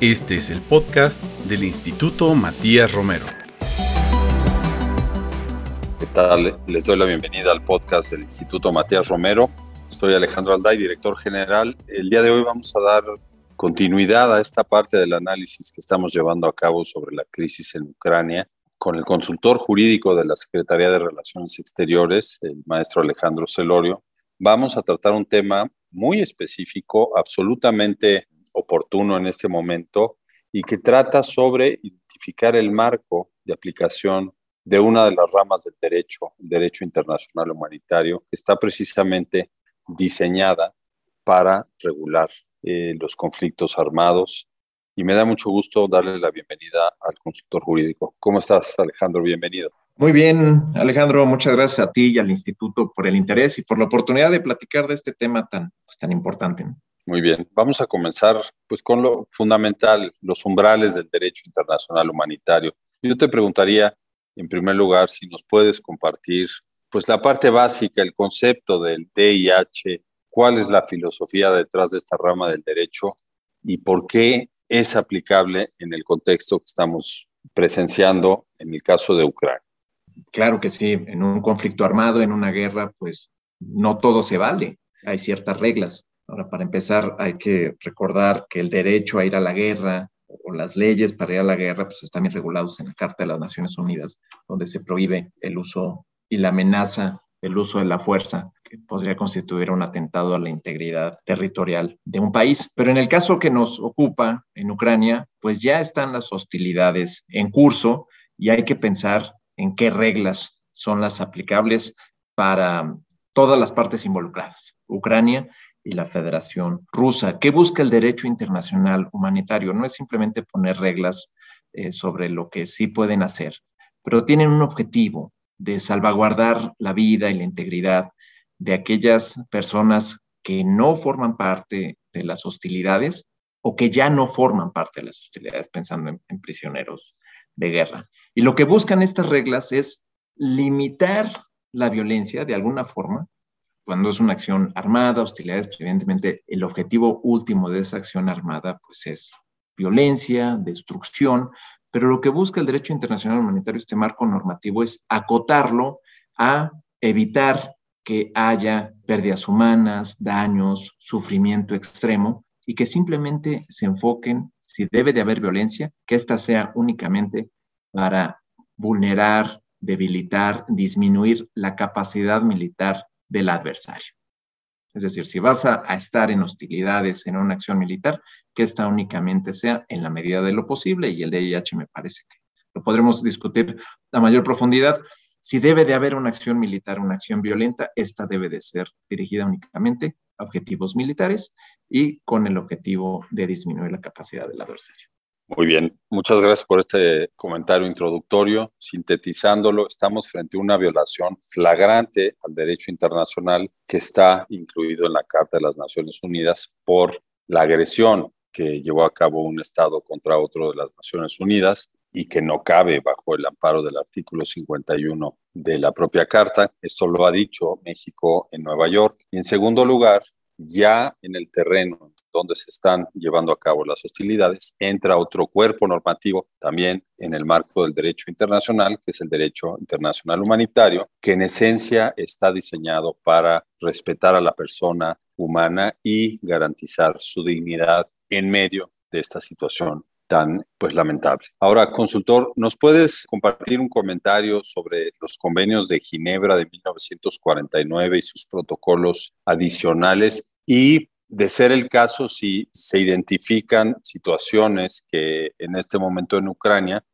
Este es el podcast del Instituto Matías Romero. ¿Qué tal? Les doy la bienvenida al podcast del Instituto Matías Romero. Soy Alejandro Alday, director general. El día de hoy vamos a dar continuidad a esta parte del análisis que estamos llevando a cabo sobre la crisis en Ucrania con el consultor jurídico de la Secretaría de Relaciones Exteriores, el maestro Alejandro Celorio. Vamos a tratar un tema muy específico, absolutamente oportuno en este momento y que trata sobre identificar el marco de aplicación de una de las ramas del derecho, el derecho internacional humanitario, que está precisamente diseñada para regular eh, los conflictos armados. Y me da mucho gusto darle la bienvenida al consultor jurídico. ¿Cómo estás, Alejandro? Bienvenido. Muy bien, Alejandro, muchas gracias a ti y al instituto por el interés y por la oportunidad de platicar de este tema tan, pues, tan importante. Muy bien, vamos a comenzar pues con lo fundamental, los umbrales del derecho internacional humanitario. Yo te preguntaría, en primer lugar, si nos puedes compartir pues la parte básica, el concepto del DIH, cuál es la filosofía detrás de esta rama del derecho y por qué es aplicable en el contexto que estamos presenciando en el caso de Ucrania. Claro que sí, en un conflicto armado, en una guerra, pues no todo se vale, hay ciertas reglas. Ahora, para empezar, hay que recordar que el derecho a ir a la guerra o las leyes para ir a la guerra pues están bien regulados en la Carta de las Naciones Unidas, donde se prohíbe el uso y la amenaza del uso de la fuerza que podría constituir un atentado a la integridad territorial de un país. Pero en el caso que nos ocupa en Ucrania, pues ya están las hostilidades en curso y hay que pensar en qué reglas son las aplicables para todas las partes involucradas. Ucrania y la Federación Rusa. ¿Qué busca el derecho internacional humanitario? No es simplemente poner reglas eh, sobre lo que sí pueden hacer, pero tienen un objetivo de salvaguardar la vida y la integridad de aquellas personas que no forman parte de las hostilidades o que ya no forman parte de las hostilidades, pensando en prisioneros de guerra. Y lo que buscan estas reglas es limitar la violencia de alguna forma cuando es una acción armada, hostilidades, pues, evidentemente el objetivo último de esa acción armada pues es violencia, destrucción, pero lo que busca el derecho internacional humanitario, este marco normativo, es acotarlo a evitar que haya pérdidas humanas, daños, sufrimiento extremo y que simplemente se enfoquen, si debe de haber violencia, que ésta sea únicamente para vulnerar, debilitar, disminuir la capacidad militar del adversario. Es decir, si vas a, estar en hostilidades en una acción militar, que esta únicamente sea en la medida de lo posible y el DIH me parece que lo podremos discutir a mayor profundidad. Si debe de haber una acción militar, una acción violenta, esta debe de ser dirigida únicamente a objetivos militares y con el objetivo de disminuir la capacidad del adversario. Muy bien, muchas gracias por este comentario introductorio. Sintetizándolo, estamos frente a una violación flagrante al derecho internacional que está incluido en la Carta de las Naciones Unidas por la agresión que llevó a cabo un Estado contra otro de las Naciones Unidas y que no cabe bajo el amparo del artículo 51 de la propia Carta. Esto lo ha dicho México en Nueva York. Y en segundo lugar, ya en el terreno donde se están llevando a cabo las hostilidades, entra otro cuerpo normativo también en el marco del derecho internacional, que es el derecho internacional humanitario, que en esencia está diseñado para respetar a la persona humana y garantizar su dignidad en medio de esta situación tan pues lamentable. Ahora, consultor, ¿nos puedes compartir un comentario sobre los convenios de Ginebra de 1949 y sus protocolos adicionales y de ser el caso, si se identifican situaciones que en este momento en Ucrania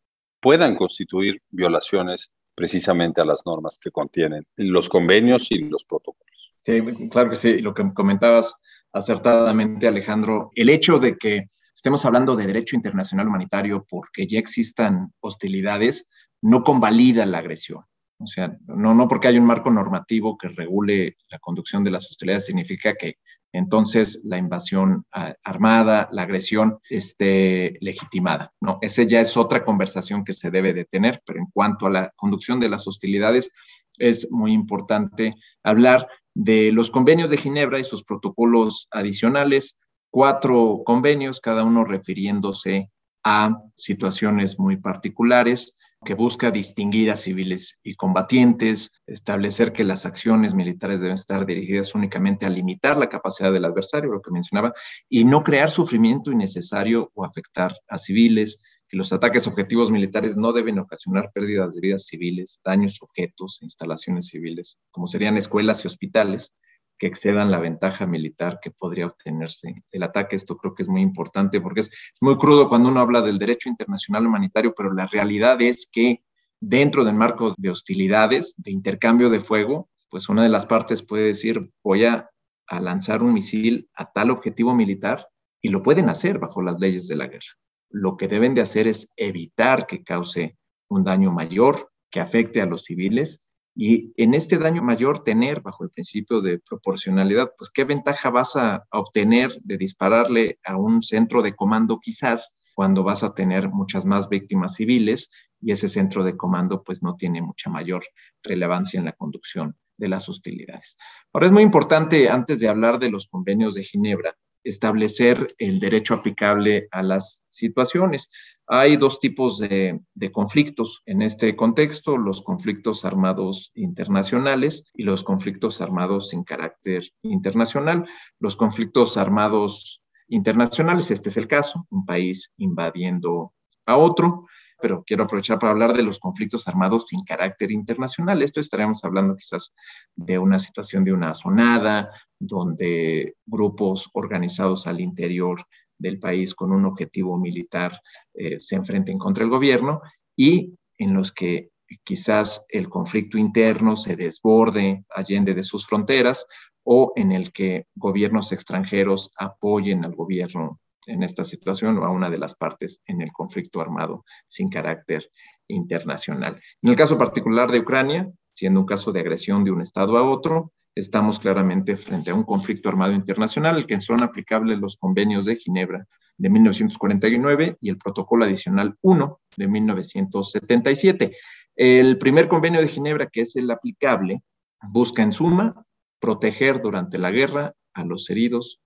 puedan constituir violaciones precisamente a las normas que contienen los convenios y los protocolos. Sí, claro que sí. Lo que comentabas acertadamente, Alejandro, el hecho de que estemos hablando de derecho internacional humanitario porque ya existan hostilidades no convalida la agresión. O sea, no, no porque hay un marco normativo que regule la conducción de las hostilidades significa que entonces la invasión ah, armada, la agresión esté legitimada. No, esa ya es otra conversación que se debe de tener, pero en cuanto a la conducción de las hostilidades, es muy importante hablar de los convenios de Ginebra y sus protocolos adicionales, cuatro convenios, cada uno refiriéndose a situaciones muy particulares que busca distinguir a civiles y combatientes, establecer que las acciones militares deben estar dirigidas únicamente a limitar la capacidad del adversario, lo que mencionaba, y no crear sufrimiento innecesario o afectar a civiles, que los ataques objetivos militares no deben ocasionar pérdidas de vidas civiles, daños objetos, instalaciones civiles, como serían escuelas y hospitales, que excedan la ventaja militar que podría obtenerse del ataque. Esto creo que es muy importante porque es, muy crudo cuando uno habla del derecho internacional humanitario, pero la realidad es que dentro del marco de hostilidades, de intercambio de fuego, pues una de las partes puede decir, voy a, a lanzar un misil a tal objetivo militar y lo pueden hacer bajo las leyes de la guerra. Lo que deben de hacer es evitar que cause un daño mayor, que afecte a los civiles y en este daño mayor tener, bajo el principio de proporcionalidad, pues qué ventaja vas a, obtener de dispararle a un centro de comando quizás cuando vas a tener muchas más víctimas civiles y ese centro de comando pues no tiene mucha mayor relevancia en la conducción de las hostilidades. Ahora es muy importante, antes de hablar de los convenios de Ginebra, establecer el derecho aplicable a las situaciones. Hay dos tipos de, conflictos en este contexto, los conflictos armados internacionales y los conflictos armados sin carácter internacional. Los conflictos armados internacionales, este es el caso, un país invadiendo a otro, pero quiero aprovechar para hablar de los conflictos armados sin carácter internacional. Esto estaremos hablando quizás de una situación de una azonada, donde grupos organizados al interior del país con un objetivo militar eh, se enfrenten contra el gobierno y en los que quizás el conflicto interno se desborde allende de sus fronteras o en el que gobiernos extranjeros apoyen al gobierno en esta situación o a una de las partes en el conflicto armado sin carácter internacional. En el caso particular de Ucrania, siendo un caso de agresión de un Estado a otro, estamos claramente frente a un conflicto armado internacional, el que son aplicables los convenios de Ginebra de 1949 y el protocolo adicional 1 de 1977. El primer convenio de Ginebra, que es el aplicable, busca en suma proteger durante la guerra a los heridos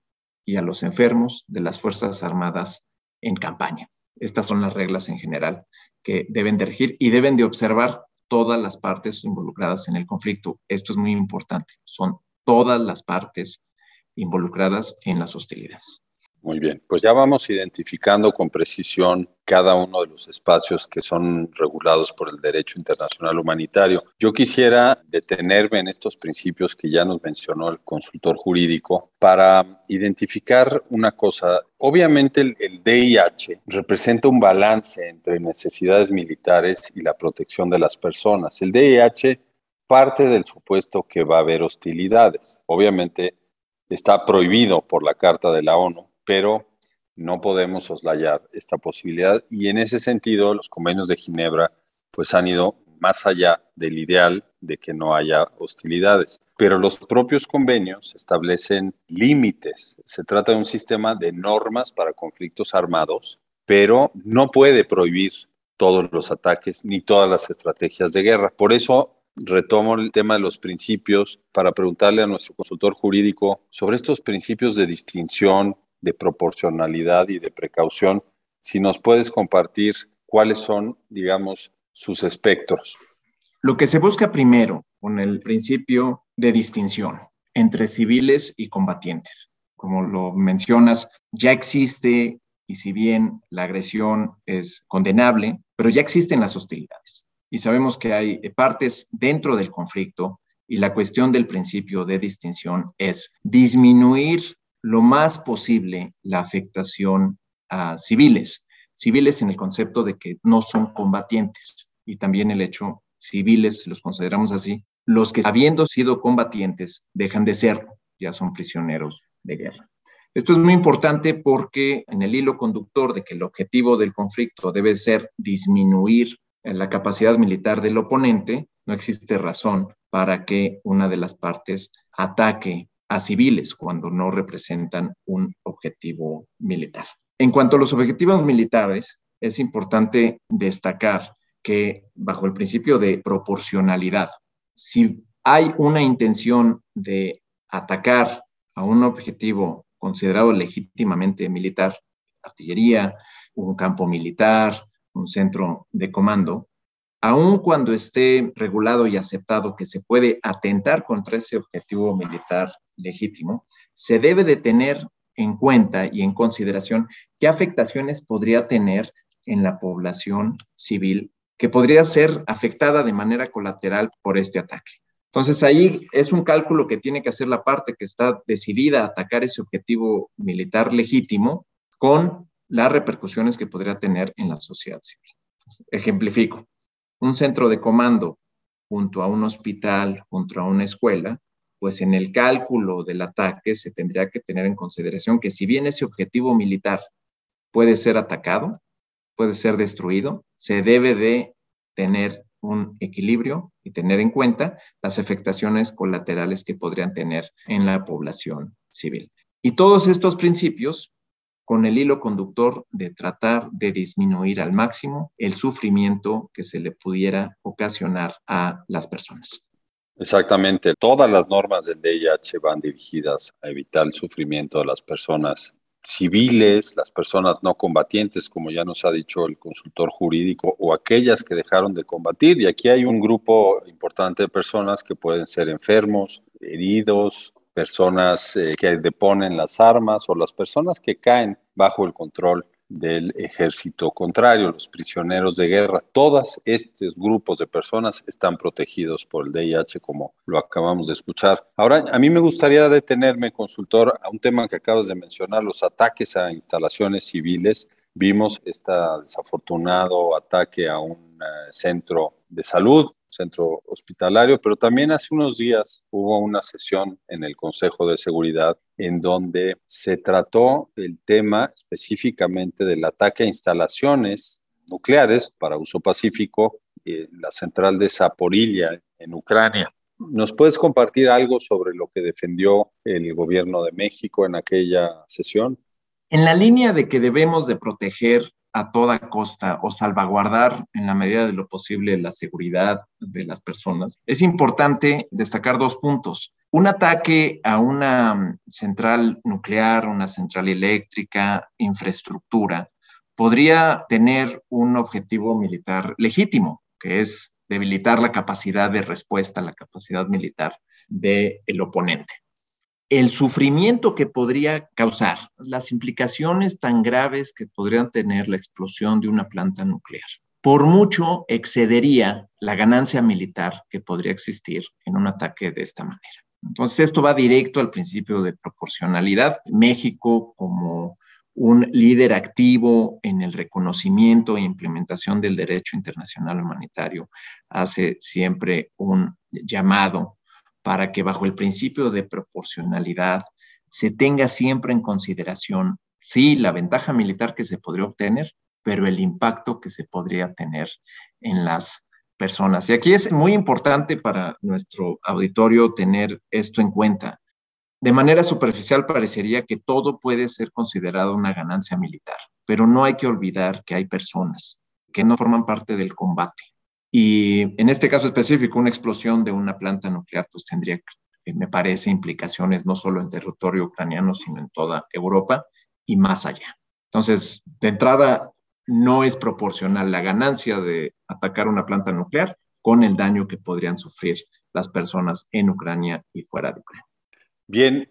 y a los enfermos de las Fuerzas Armadas en campaña. Estas son las reglas en general que deben de regir y deben de observar todas las partes involucradas en el conflicto. Esto es muy importante. Son todas las partes involucradas en las hostilidades. Muy bien, pues ya vamos identificando con precisión cada uno de los espacios que son regulados por el derecho internacional humanitario. Yo quisiera detenerme en estos principios que ya nos mencionó el consultor jurídico para identificar una cosa. Obviamente el, el DIH representa un balance entre necesidades militares y la protección de las personas. El DIH parte del supuesto que va a haber hostilidades. Obviamente está prohibido por la Carta de la ONU pero no podemos soslayar esta posibilidad y en ese sentido los convenios de Ginebra pues han ido más allá del ideal de que no haya hostilidades. Pero los propios convenios establecen límites. Se trata de un sistema de normas para conflictos armados, pero no puede prohibir todos los ataques ni todas las estrategias de guerra. Por eso retomo el tema de los principios para preguntarle a nuestro consultor jurídico sobre estos principios de distinción, de proporcionalidad y de precaución. Si nos puedes compartir cuáles son, digamos, sus espectros. Lo que se busca primero con el principio de distinción entre civiles y combatientes. Como lo mencionas, ya existe, y si bien la agresión es condenable, pero ya existen las hostilidades. Y sabemos que hay partes dentro del conflicto y la cuestión del principio de distinción es disminuir lo más posible la afectación a civiles, civiles en el concepto de que no son combatientes y también el hecho civiles, los consideramos así, los que habiendo sido combatientes dejan de serlo, ya son prisioneros de guerra. Esto es muy importante porque en el hilo conductor de que el objetivo del conflicto debe ser disminuir la capacidad militar del oponente, no existe razón para que una de las partes ataque a civiles cuando no representan un objetivo militar. En cuanto a los objetivos militares, es importante destacar que bajo el principio de proporcionalidad, si hay una intención de atacar a un objetivo considerado legítimamente militar, artillería, un campo militar, un centro de comando, aun cuando esté regulado y aceptado que se puede atentar contra ese objetivo militar legítimo, se debe de tener en cuenta y en consideración qué afectaciones podría tener en la población civil que podría ser afectada de manera colateral por este ataque. Entonces ahí es un cálculo que tiene que hacer la parte que está decidida a atacar ese objetivo militar legítimo con las repercusiones que podría tener en la sociedad civil. Ejemplifico, un centro de comando junto a un hospital, junto a una escuela, pues en el cálculo del ataque se tendría que tener en consideración que si bien ese objetivo militar puede ser atacado, puede ser destruido, se debe de tener un equilibrio y tener en cuenta las afectaciones colaterales que podrían tener en la población civil. Y todos estos principios con el hilo conductor de tratar de disminuir al máximo el sufrimiento que se le pudiera ocasionar a las personas. Exactamente, todas las normas del DIH van dirigidas a evitar el sufrimiento de las personas civiles, las personas no combatientes, como ya nos ha dicho el consultor jurídico, o aquellas que dejaron de combatir. Y aquí hay un grupo importante de personas que pueden ser enfermos, heridos, personas eh, que deponen las armas o las personas que caen bajo el control del ejército contrario, los prisioneros de guerra, todos estos grupos de personas están protegidos por el DIH, como lo acabamos de escuchar. Ahora, a mí me gustaría detenerme, consultor, a un tema que acabas de mencionar, los ataques a instalaciones civiles. Vimos este desafortunado ataque a un eh, centro de salud centro hospitalario, pero también hace unos días hubo una sesión en el Consejo de Seguridad en donde se trató el tema específicamente del ataque a instalaciones nucleares para uso pacífico en la central de Zaporilla en Ucrania. ¿Nos puedes compartir algo sobre lo que defendió el gobierno de México en aquella sesión? En la línea de que debemos de proteger a toda costa o salvaguardar en la medida de lo posible la seguridad de las personas, es importante destacar dos puntos. Un ataque a una central nuclear, una central eléctrica, infraestructura, podría tener un objetivo militar legítimo, que es debilitar la capacidad de respuesta, la capacidad militar del oponente el sufrimiento que podría causar, las implicaciones tan graves que podrían tener la explosión de una planta nuclear, por mucho excedería la ganancia militar que podría existir en un ataque de esta manera. Entonces, esto va directo al principio de proporcionalidad. México, como un líder activo en el reconocimiento e implementación del derecho internacional humanitario, hace siempre un llamado para que bajo el principio de proporcionalidad se tenga siempre en consideración, sí, la ventaja militar que se podría obtener, pero el impacto que se podría tener en las personas. Y aquí es muy importante para nuestro auditorio tener esto en cuenta. De manera superficial parecería que todo puede ser considerado una ganancia militar, pero no hay que olvidar que hay personas que no forman parte del combate, y en este caso específico, una explosión de una planta nuclear pues tendría, me parece, implicaciones no solo en territorio ucraniano, sino en toda Europa y más allá. Entonces, de entrada, no es proporcional la ganancia de atacar una planta nuclear con el daño que podrían sufrir las personas en Ucrania y fuera de Ucrania. Bien,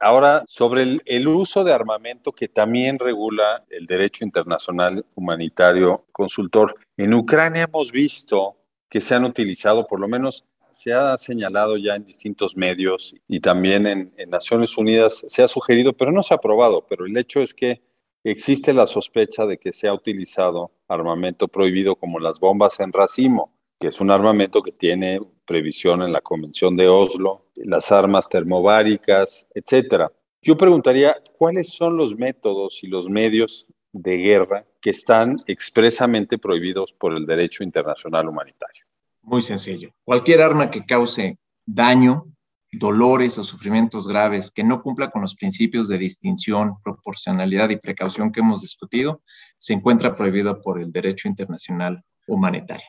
Ahora, sobre el, el, uso de armamento que también regula el derecho internacional humanitario, consultor, en Ucrania hemos visto que se han utilizado, por lo menos se ha señalado ya en distintos medios y también en, en Naciones Unidas se ha sugerido, pero no se ha aprobado, pero el hecho es que existe la sospecha de que se ha utilizado armamento prohibido como las bombas en racimo, que es un armamento que tiene previsión en la Convención de Oslo, las armas termobáricas, etcétera. Yo preguntaría, ¿cuáles son los métodos y los medios de guerra que están expresamente prohibidos por el derecho internacional humanitario? Muy sencillo. Cualquier arma que cause daño, dolores o sufrimientos graves que no cumpla con los principios de distinción, proporcionalidad y precaución que hemos discutido, se encuentra prohibido por el derecho internacional humanitario.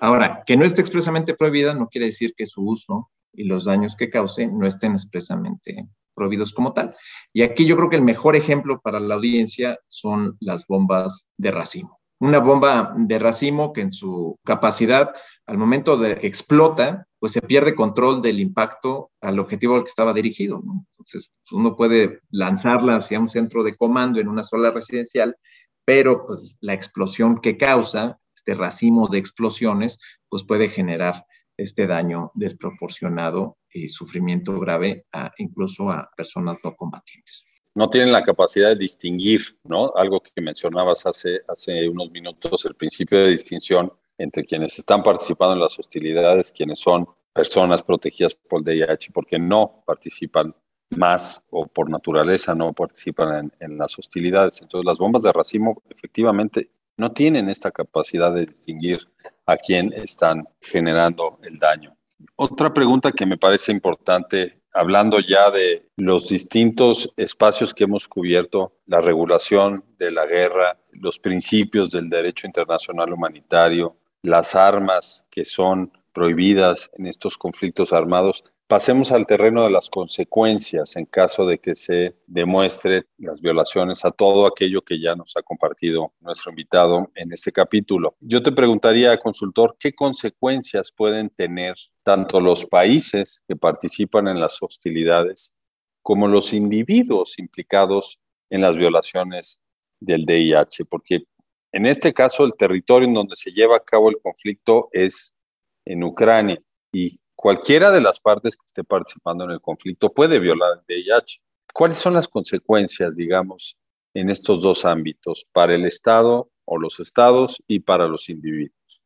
Ahora, que no esté expresamente prohibida no quiere decir que su uso y los daños que cause no estén expresamente prohibidos como tal. Y aquí yo creo que el mejor ejemplo para la audiencia son las bombas de racimo. Una bomba de racimo que en su capacidad, al momento de que explota, pues se pierde control del impacto al objetivo al que estaba dirigido. Entonces, uno puede lanzarla hacia un centro de comando en una sola residencial, pero pues, la explosión que causa, este racimo de explosiones, pues puede generar este daño desproporcionado y sufrimiento grave a, incluso a personas no combatientes. No tienen la capacidad de distinguir, ¿no? Algo que mencionabas hace, hace unos minutos, el principio de distinción entre quienes están participando en las hostilidades, quienes son personas protegidas por el DIH, porque no participan más o por naturaleza no participan en, en, las hostilidades. Entonces las bombas de racimo efectivamente no tienen esta capacidad de distinguir a quién están generando el daño. Otra pregunta que me parece importante, hablando ya de los distintos espacios que hemos cubierto, la regulación de la guerra, los principios del derecho internacional humanitario, las armas que son prohibidas en estos conflictos armados, Pasemos al terreno de las consecuencias en caso de que se demuestre las violaciones a todo aquello que ya nos ha compartido nuestro invitado en este capítulo. Yo te preguntaría, consultor, ¿qué consecuencias pueden tener tanto los países que participan en las hostilidades como los individuos implicados en las violaciones del DIH? Porque en este caso el territorio en donde se lleva a cabo el conflicto es en Ucrania y cualquiera de las partes que esté participando en el conflicto puede violar el VIH. ¿Cuáles son las consecuencias, digamos, en estos dos ámbitos, para el Estado o los estados y para los individuos?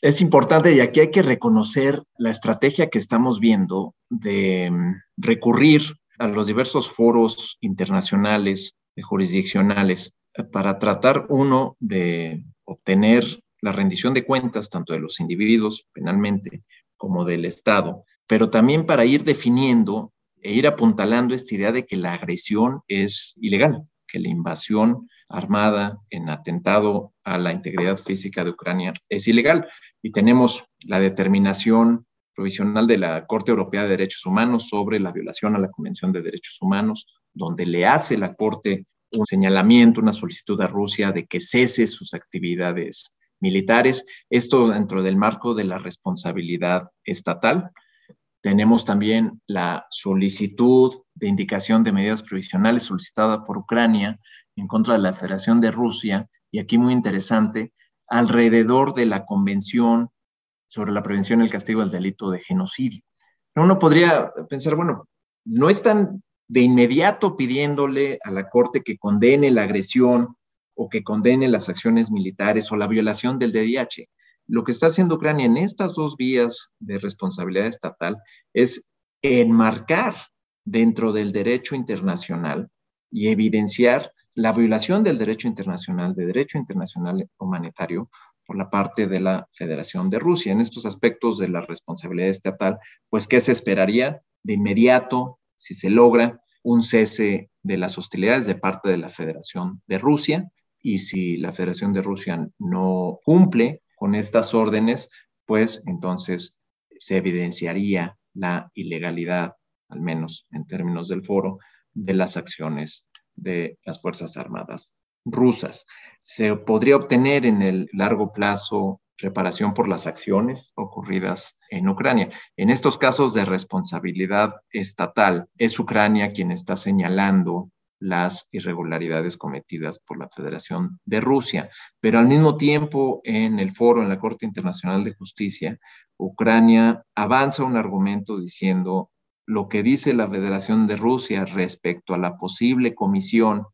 Es importante y aquí hay que reconocer la estrategia que estamos viendo de mm, recurrir a los diversos foros internacionales, jurisdiccionales, para tratar, uno, de obtener la rendición de cuentas, tanto de los individuos penalmente como del Estado, pero también para ir definiendo e ir apuntalando esta idea de que la agresión es ilegal, que la invasión armada en atentado a la integridad física de Ucrania es ilegal. Y tenemos la determinación provisional de la Corte Europea de Derechos Humanos sobre la violación a la Convención de Derechos Humanos, donde le hace la Corte un señalamiento, una solicitud a Rusia de que cese sus actividades militares, esto dentro del marco de la responsabilidad estatal. Tenemos también la solicitud de indicación de medidas provisionales solicitada por Ucrania en contra de la Federación de Rusia, y aquí muy interesante, alrededor de la Convención sobre la Prevención y el Castigo del Delito de Genocidio. Uno podría pensar, bueno, no están de inmediato pidiéndole a la Corte que condene la agresión o que condene las acciones militares o la violación del DDH. Lo que está haciendo Ucrania en estas dos vías de responsabilidad estatal es enmarcar dentro del derecho internacional y evidenciar la violación del derecho internacional, de derecho internacional humanitario, por la parte de la Federación de Rusia. En estos aspectos de la responsabilidad estatal, pues, ¿qué se esperaría de inmediato si se logra un cese de las hostilidades de parte de la Federación de Rusia? Y si la Federación de Rusia no cumple con estas órdenes, pues entonces se evidenciaría la ilegalidad, al menos en términos del foro, de las acciones de las Fuerzas Armadas rusas. Se podría obtener en el largo plazo reparación por las acciones ocurridas en Ucrania. En estos casos de responsabilidad estatal, es Ucrania quien está señalando las irregularidades cometidas por la Federación de Rusia. Pero al mismo tiempo, en el foro, en la Corte Internacional de Justicia, Ucrania avanza un argumento diciendo lo que dice la Federación de Rusia respecto a la posible comisión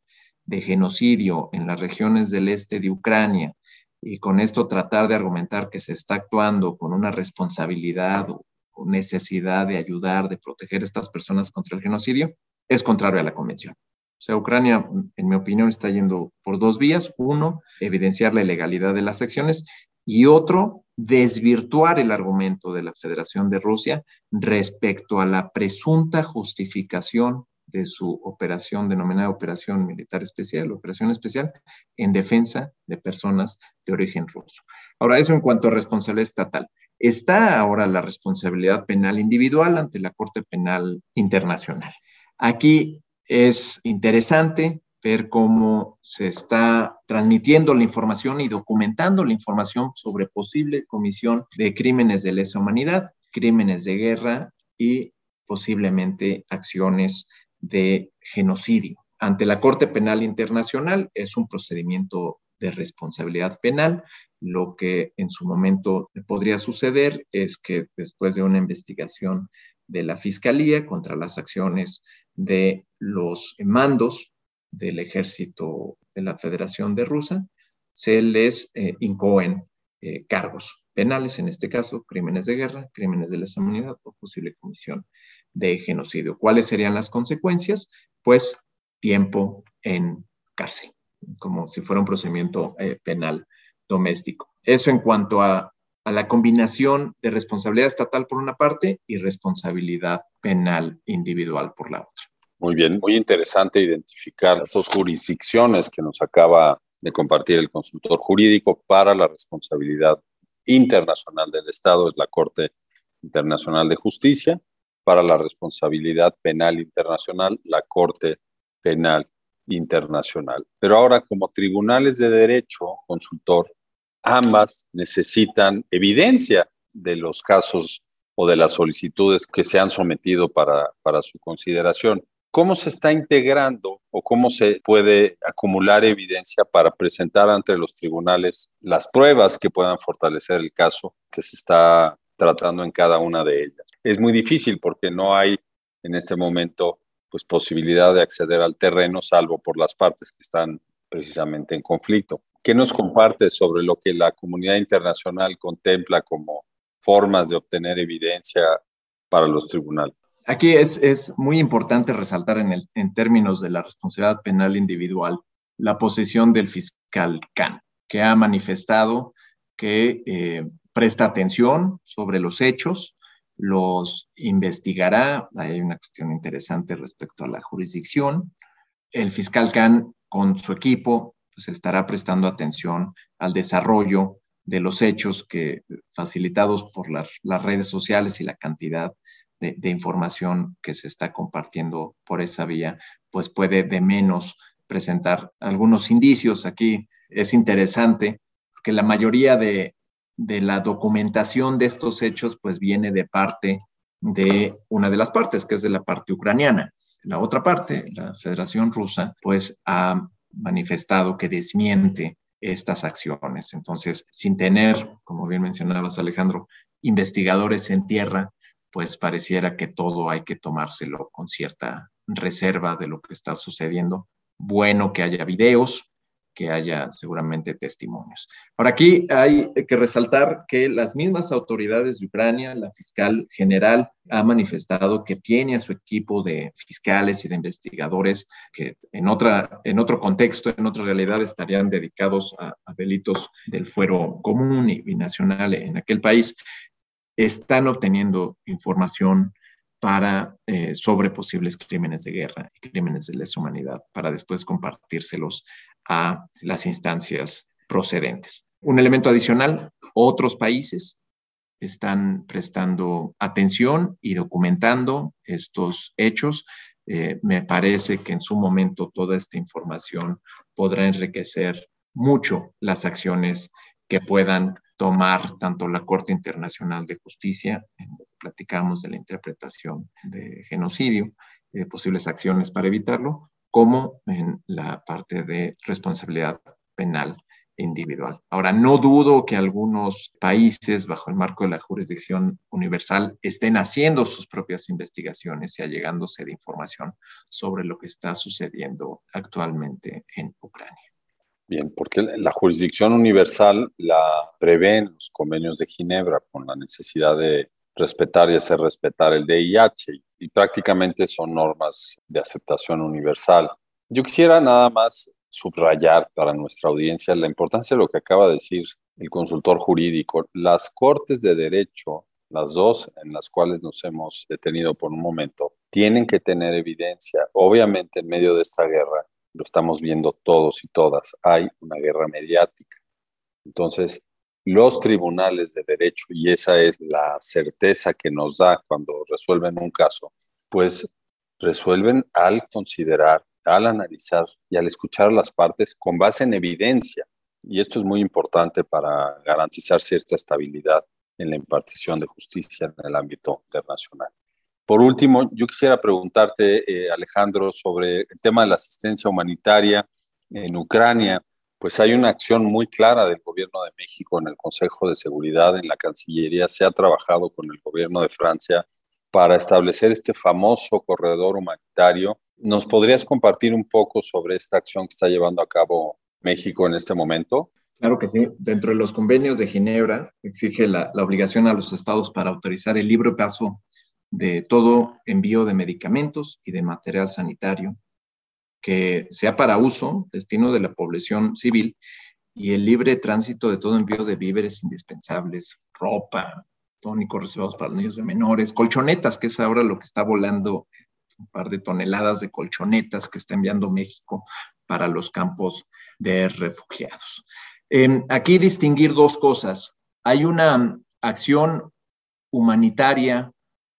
de genocidio en las regiones del este de Ucrania y con esto tratar de argumentar que se está actuando con una responsabilidad o necesidad de ayudar, de proteger a estas personas contra el genocidio, es contrario a la convención. O sea, Ucrania, en mi opinión, está yendo por dos vías. Uno, evidenciar la ilegalidad de las acciones y otro, desvirtuar el argumento de la Federación de Rusia respecto a la presunta justificación de su operación denominada Operación Militar Especial, Operación Especial, en defensa de personas de origen ruso. Ahora, eso en cuanto a responsabilidad estatal. Está ahora la responsabilidad penal individual ante la Corte Penal Internacional. Aquí es interesante ver cómo se está transmitiendo la información y documentando la información sobre posible comisión de crímenes de lesa humanidad, crímenes de guerra y posiblemente acciones de genocidio. Ante la Corte Penal Internacional es un procedimiento de responsabilidad penal. Lo que en su momento podría suceder es que después de una investigación de la Fiscalía contra las acciones de los mandos del ejército de la Federación de Rusia, se les eh, incoen eh, cargos penales, en este caso, crímenes de guerra, crímenes de lesa humanidad o posible comisión de genocidio. ¿Cuáles serían las consecuencias? Pues tiempo en cárcel, como si fuera un procedimiento eh, penal doméstico. Eso en cuanto a, a la combinación de responsabilidad estatal por una parte y responsabilidad penal individual por la otra. Muy bien, muy interesante identificar las dos jurisdicciones que nos acaba de compartir el consultor jurídico para la responsabilidad internacional del Estado, es la Corte Internacional de Justicia, para la responsabilidad penal internacional, la Corte Penal Internacional. Pero ahora, como tribunales de derecho, consultor, ambas necesitan evidencia de los casos o de las solicitudes que se han sometido para, para su consideración. ¿Cómo se está integrando o cómo se puede acumular evidencia para presentar ante los tribunales las pruebas que puedan fortalecer el caso que se está tratando en cada una de ellas? Es muy difícil porque no hay en este momento pues posibilidad de acceder al terreno salvo por las partes que están precisamente en conflicto. ¿Qué nos comparte sobre lo que la comunidad internacional contempla como formas de obtener evidencia para los tribunales? Aquí es, es muy importante resaltar en, el, en términos de la responsabilidad penal individual la posición del fiscal Khan, que ha manifestado que eh, presta atención sobre los hechos, los investigará. Hay una cuestión interesante respecto a la jurisdicción. El fiscal Khan, con su equipo, pues estará prestando atención al desarrollo de los hechos que, facilitados por las, redes sociales y la cantidad de, información que se está compartiendo por esa vía, pues puede de menos presentar algunos indicios. Aquí es interesante porque la mayoría de, de la documentación de estos hechos pues viene de parte de una de las partes, que es de la parte ucraniana. La otra parte, la Federación Rusa, pues ha manifestado que desmiente estas acciones. Entonces, sin tener, como bien mencionabas Alejandro, investigadores en tierra, pues pareciera que todo hay que tomárselo con cierta reserva de lo que está sucediendo. Bueno que haya videos, que haya seguramente testimonios. Por aquí hay que resaltar que las mismas autoridades de Ucrania, la fiscal general, ha manifestado que tiene a su equipo de fiscales y de investigadores que en, otra, en otro contexto, en otra realidad, estarían dedicados a, delitos del fuero común y, y nacional en aquel país están obteniendo información para, eh, sobre posibles crímenes de guerra y crímenes de lesa humanidad para después compartírselos a las instancias procedentes. Un elemento adicional, otros países están prestando atención y documentando estos hechos. Eh, me parece que en su momento toda esta información podrá enriquecer mucho las acciones que puedan tomar tanto la Corte Internacional de Justicia, platicamos de la interpretación de genocidio y de posibles acciones para evitarlo, como en la parte de responsabilidad penal individual. Ahora, no dudo que algunos países, bajo el marco de la jurisdicción universal, estén haciendo sus propias investigaciones y allegándose de información sobre lo que está sucediendo actualmente en Ucrania. Bien, porque la jurisdicción universal la prevén los convenios de Ginebra con la necesidad de respetar y hacer respetar el DIH y prácticamente son normas de aceptación universal. Yo quisiera nada más subrayar para nuestra audiencia la importancia de lo que acaba de decir el consultor jurídico. Las cortes de derecho, las dos en las cuales nos hemos detenido por un momento, tienen que tener evidencia. Obviamente en medio de esta guerra lo estamos viendo todos y todas, hay una guerra mediática. Entonces, los tribunales de derecho, y esa es la certeza que nos da cuando resuelven un caso, pues resuelven al considerar, al analizar y al escuchar a las partes con base en evidencia. Y esto es muy importante para garantizar cierta estabilidad en la impartición de justicia en el ámbito internacional. Por último, yo quisiera preguntarte, eh, Alejandro, sobre el tema de la asistencia humanitaria en Ucrania. Pues hay una acción muy clara del gobierno de México en el Consejo de Seguridad, en la Cancillería. Se ha trabajado con el gobierno de Francia para establecer este famoso corredor humanitario. ¿Nos podrías compartir un poco sobre esta acción que está llevando a cabo México en este momento? Claro que sí. Dentro de los convenios de Ginebra exige la, la obligación a los estados para autorizar el libre paso de todo envío de medicamentos y de material sanitario que sea para uso, destino de la población civil y el libre tránsito de todo envío de víveres indispensables, ropa, tónicos reservados para niños de menores, colchonetas, que es ahora lo que está volando, un par de toneladas de colchonetas que está enviando México para los campos de refugiados. Em, aquí distinguir dos cosas. Hay una acción humanitaria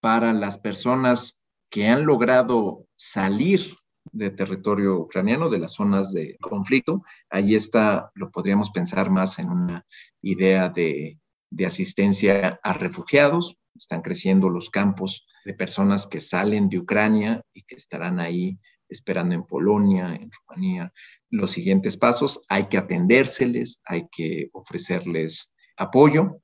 para las personas que han logrado salir de territorio ucraniano, de las zonas de conflicto. Ahí está, lo podríamos pensar más en una idea de, asistencia a refugiados. Están creciendo los campos de personas que salen de Ucrania y que estarán ahí esperando en Polonia, en Rumanía. Los siguientes pasos, hay que atendérseles, hay que ofrecerles apoyo.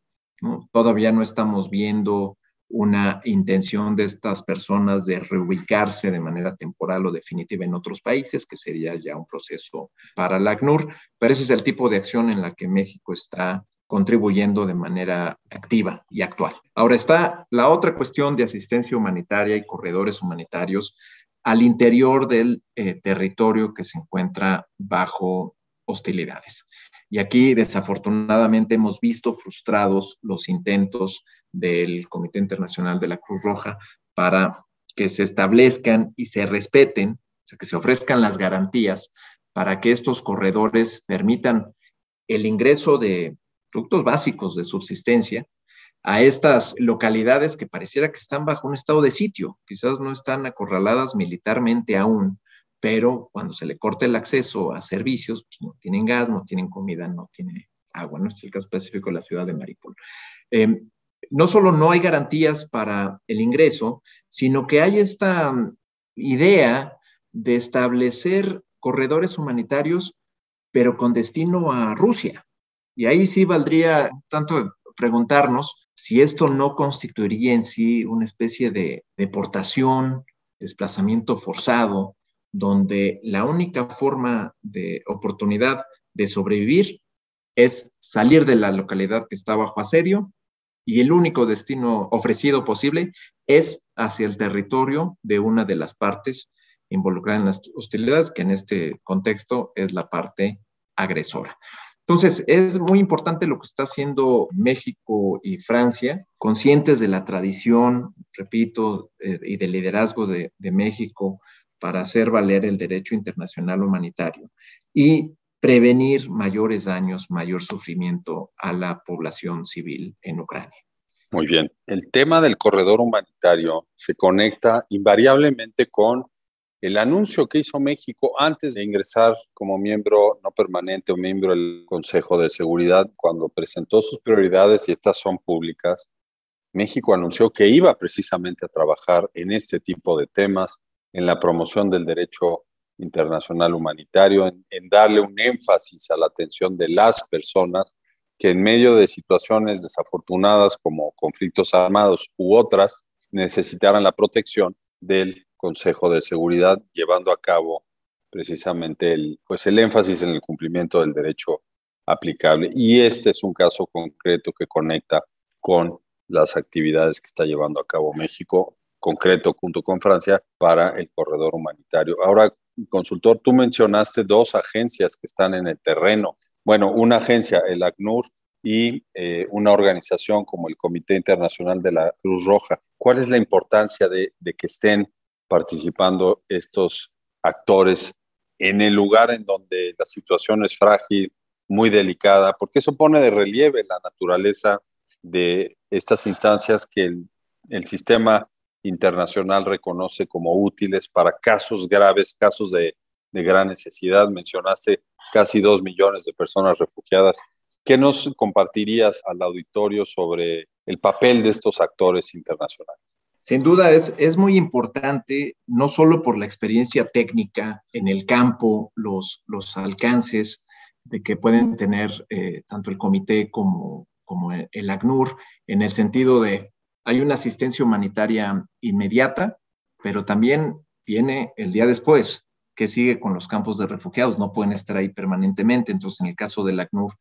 Todavía no estamos viendo una intención de estas personas de reubicarse de manera temporal o definitiva en otros países, que sería ya un proceso para la ACNUR, pero ese es el tipo de acción en la que México está contribuyendo de manera activa y actual. Ahora está la otra cuestión de asistencia humanitaria y corredores humanitarios al interior del eh, territorio que se encuentra bajo hostilidades. Y aquí, desafortunadamente, hemos visto frustrados los intentos del Comité Internacional de la Cruz Roja para que se establezcan y se respeten, o sea, que se ofrezcan las garantías para que estos corredores permitan el ingreso de productos básicos de subsistencia a estas localidades que pareciera que están bajo un estado de sitio, quizás no están acorraladas militarmente aún, pero cuando se le corta el acceso a servicios, pues no tienen gas, no tienen comida, no tienen agua, ¿no? Este es el caso específico de la ciudad de Maripol. Em, no solo no hay garantías para el ingreso, sino que hay esta mm, idea de establecer corredores humanitarios, pero con destino a Rusia. Y ahí sí valdría tanto preguntarnos si esto no constituiría en sí una especie de deportación, desplazamiento forzado, donde la única forma de oportunidad de sobrevivir es salir de la localidad que está bajo asedio y el único destino ofrecido posible es hacia el territorio de una de las partes involucradas en las hostilidades, que en este contexto es la parte agresora. Entonces, es muy importante lo que está haciendo México y Francia, conscientes de la tradición, repito, eh, y del liderazgo de, de México para hacer valer el derecho internacional humanitario y prevenir mayores daños, mayor sufrimiento a la población civil en Ucrania. Muy bien. El tema del corredor humanitario se conecta invariablemente con el anuncio que hizo México antes de ingresar como miembro no permanente o miembro del Consejo de Seguridad, cuando presentó sus prioridades, y estas son públicas, México anunció que iba precisamente a trabajar en este tipo de temas, en la promoción del derecho internacional humanitario, en, darle un énfasis a la atención de las personas que en medio de situaciones desafortunadas como conflictos armados u otras necesitaran la protección del Consejo de Seguridad, llevando a cabo precisamente el, pues el énfasis en el cumplimiento del derecho aplicable. Y este es un caso concreto que conecta con las actividades que está llevando a cabo México concreto junto con Francia para el corredor humanitario. Ahora, consultor, tú mencionaste dos agencias que están en el terreno. Bueno, una agencia, el ACNUR, y eh, una organización como el Comité Internacional de la Cruz Roja. ¿Cuál es la importancia de, que estén participando estos actores en el lugar en donde la situación es frágil, muy delicada? Porque eso pone de relieve la naturaleza de estas instancias que el sistema internacional reconoce como útiles para casos graves, casos de, de gran necesidad. Mencionaste casi dos millones de personas refugiadas. ¿Qué nos compartirías al auditorio sobre el papel de estos actores internacionales? Sin duda es, es muy importante, no solo por la experiencia técnica en el campo, los, los alcances de que pueden tener eh, tanto el comité como, como el ACNUR, en el sentido de hay una asistencia humanitaria inmediata, pero también viene el día después, que sigue con los campos de refugiados, no pueden estar ahí permanentemente. Entonces, en el caso del ACNUR,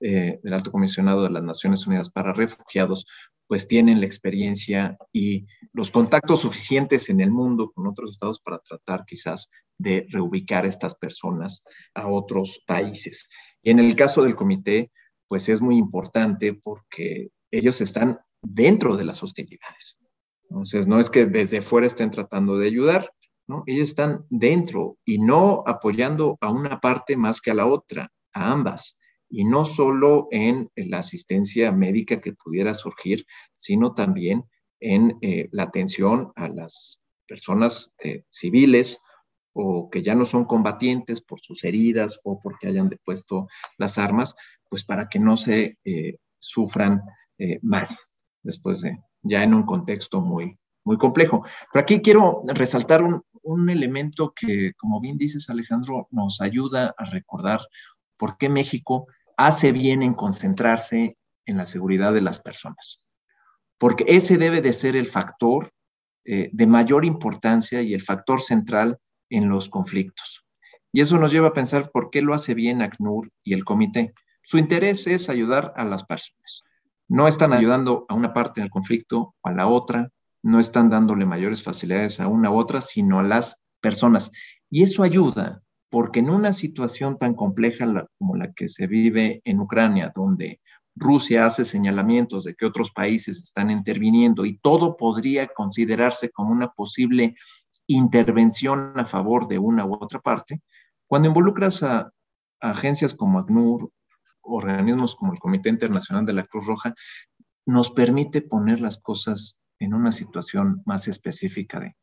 eh, del Alto Comisionado de las Naciones Unidas para Refugiados, pues tienen la experiencia y los contactos suficientes en el mundo con otros estados para tratar quizás de reubicar a estas personas a otros países. Y en el caso del comité, pues es muy importante porque ellos están dentro de las hostilidades. Entonces, no es que desde fuera estén tratando de ayudar, ¿no? Ellos están dentro y no apoyando a una parte más que a la otra, a ambas y no solo en, la asistencia médica que pudiera surgir, sino también en eh, la atención a las personas eh, civiles o que ya no son combatientes por sus heridas o porque hayan depuesto las armas, pues para que no se eh, sufran más después de ya en un contexto muy, muy complejo. Pero aquí quiero resaltar un, un elemento que, como bien dices, Alejandro, nos ayuda a recordar por qué México hace bien en concentrarse en la seguridad de las personas, porque ese debe de ser el factor eh, de mayor importancia y el factor central en los conflictos. Y eso nos lleva a pensar por qué lo hace bien ACNUR y el comité. Su interés es ayudar a las personas. No están ayudando a una parte del conflicto a la otra, no están dándole mayores facilidades a una u otra, sino a las personas. Y eso ayuda porque en una situación tan compleja como la que se vive en Ucrania, donde Rusia hace señalamientos de que otros países están interviniendo y todo podría considerarse como una posible intervención a favor de una u otra parte, cuando involucras a, agencias como ACNUR, organismos como el Comité Internacional de la Cruz Roja, nos permite poner las cosas en una situación más específica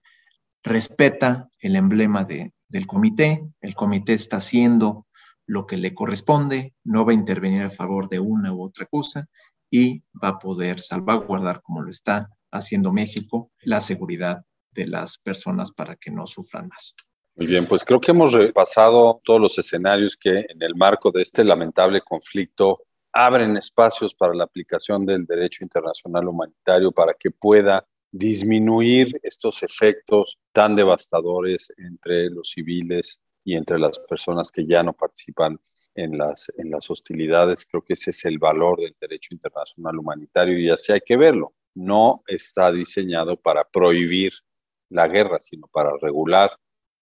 respeta el emblema de, del comité, el comité está haciendo lo que le corresponde, no va a intervenir a favor de una u otra cosa y va a poder salvaguardar, como lo está haciendo México, la seguridad de las personas para que no sufran más. Muy bien, pues creo que hemos repasado todos los escenarios que en el marco de este lamentable conflicto abren espacios para la aplicación del derecho internacional humanitario para que pueda disminuir estos efectos tan devastadores entre los civiles y entre las personas que ya no participan en las, en las hostilidades. Creo que ese es el valor del derecho internacional humanitario y así hay que verlo. No está diseñado para prohibir la guerra, sino para regular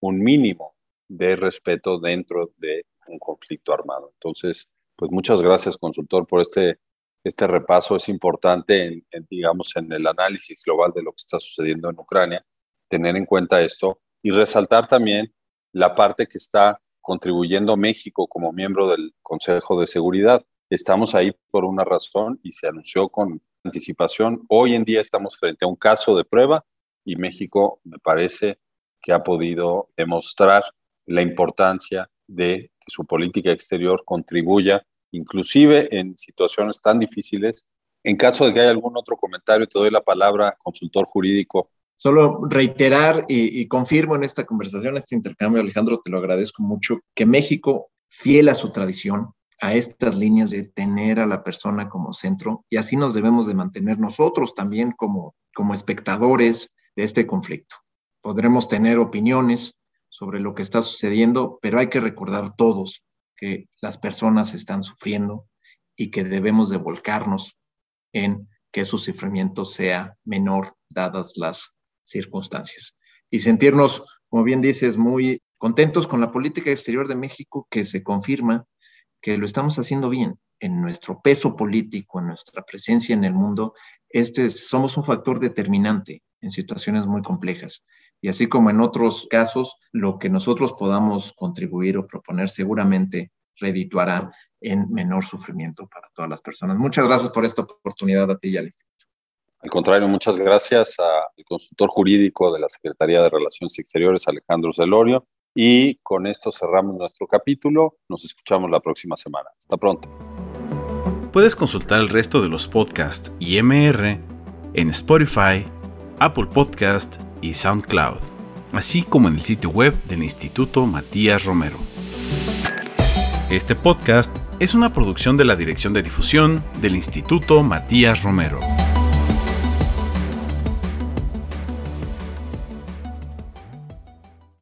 un mínimo de respeto dentro de un conflicto armado. Entonces, pues muchas gracias, consultor, por este este repaso es importante, en, digamos, en el análisis global de lo que está sucediendo en Ucrania, tener en cuenta esto y resaltar también la parte que está contribuyendo México como miembro del Consejo de Seguridad. Estamos ahí por una razón y se anunció con anticipación. Hoy en día estamos frente a un caso de prueba y México me parece que ha podido demostrar la importancia de que su política exterior contribuya inclusive en situaciones tan difíciles. En caso de que haya algún otro comentario, te doy la palabra, consultor jurídico. Solo reiterar y, confirmo en esta conversación, este intercambio, Alejandro, te lo agradezco mucho, que México, fiel a su tradición, a estas líneas de tener a la persona como centro, y así nos debemos de mantener nosotros también como, como espectadores de este conflicto. Podremos tener opiniones sobre lo que está sucediendo, pero hay que recordar todos que las personas están sufriendo y que debemos de volcarnos en que su sufrimiento sea menor dadas las circunstancias. Y sentirnos, como bien dices, muy contentos con la política exterior de México que se confirma que lo estamos haciendo bien en nuestro peso político, en nuestra presencia en el mundo. Este somos un factor determinante en situaciones muy complejas. Y así como en otros casos, lo que nosotros podamos contribuir o proponer seguramente redituará en menor sufrimiento para todas las personas. Muchas gracias por esta oportunidad a ti y al Instituto. Al contrario, muchas gracias al consultor jurídico de la Secretaría de Relaciones Exteriores, Alejandro Celorio. Y con esto cerramos nuestro capítulo. Nos escuchamos la próxima semana. Hasta pronto. Puedes consultar el resto de los podcasts y MR en Spotify, Apple Podcast y SoundCloud, así como en el sitio web del Instituto Matías Romero. Este podcast es una producción de la Dirección de Difusión del Instituto Matías Romero.